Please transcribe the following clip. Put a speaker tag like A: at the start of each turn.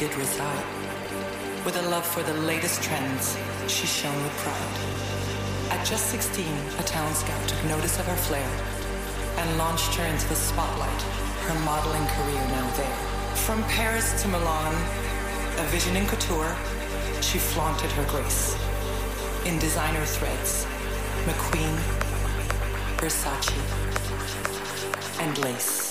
A: did reside. With a love for the latest trends, she shone with pride. At just 16, a town scout took notice of her flair and launched her into the spotlight, her modeling career now there. From Paris to Milan, a vision in couture, she flaunted her grace. In designer threads, McQueen, Versace, and lace.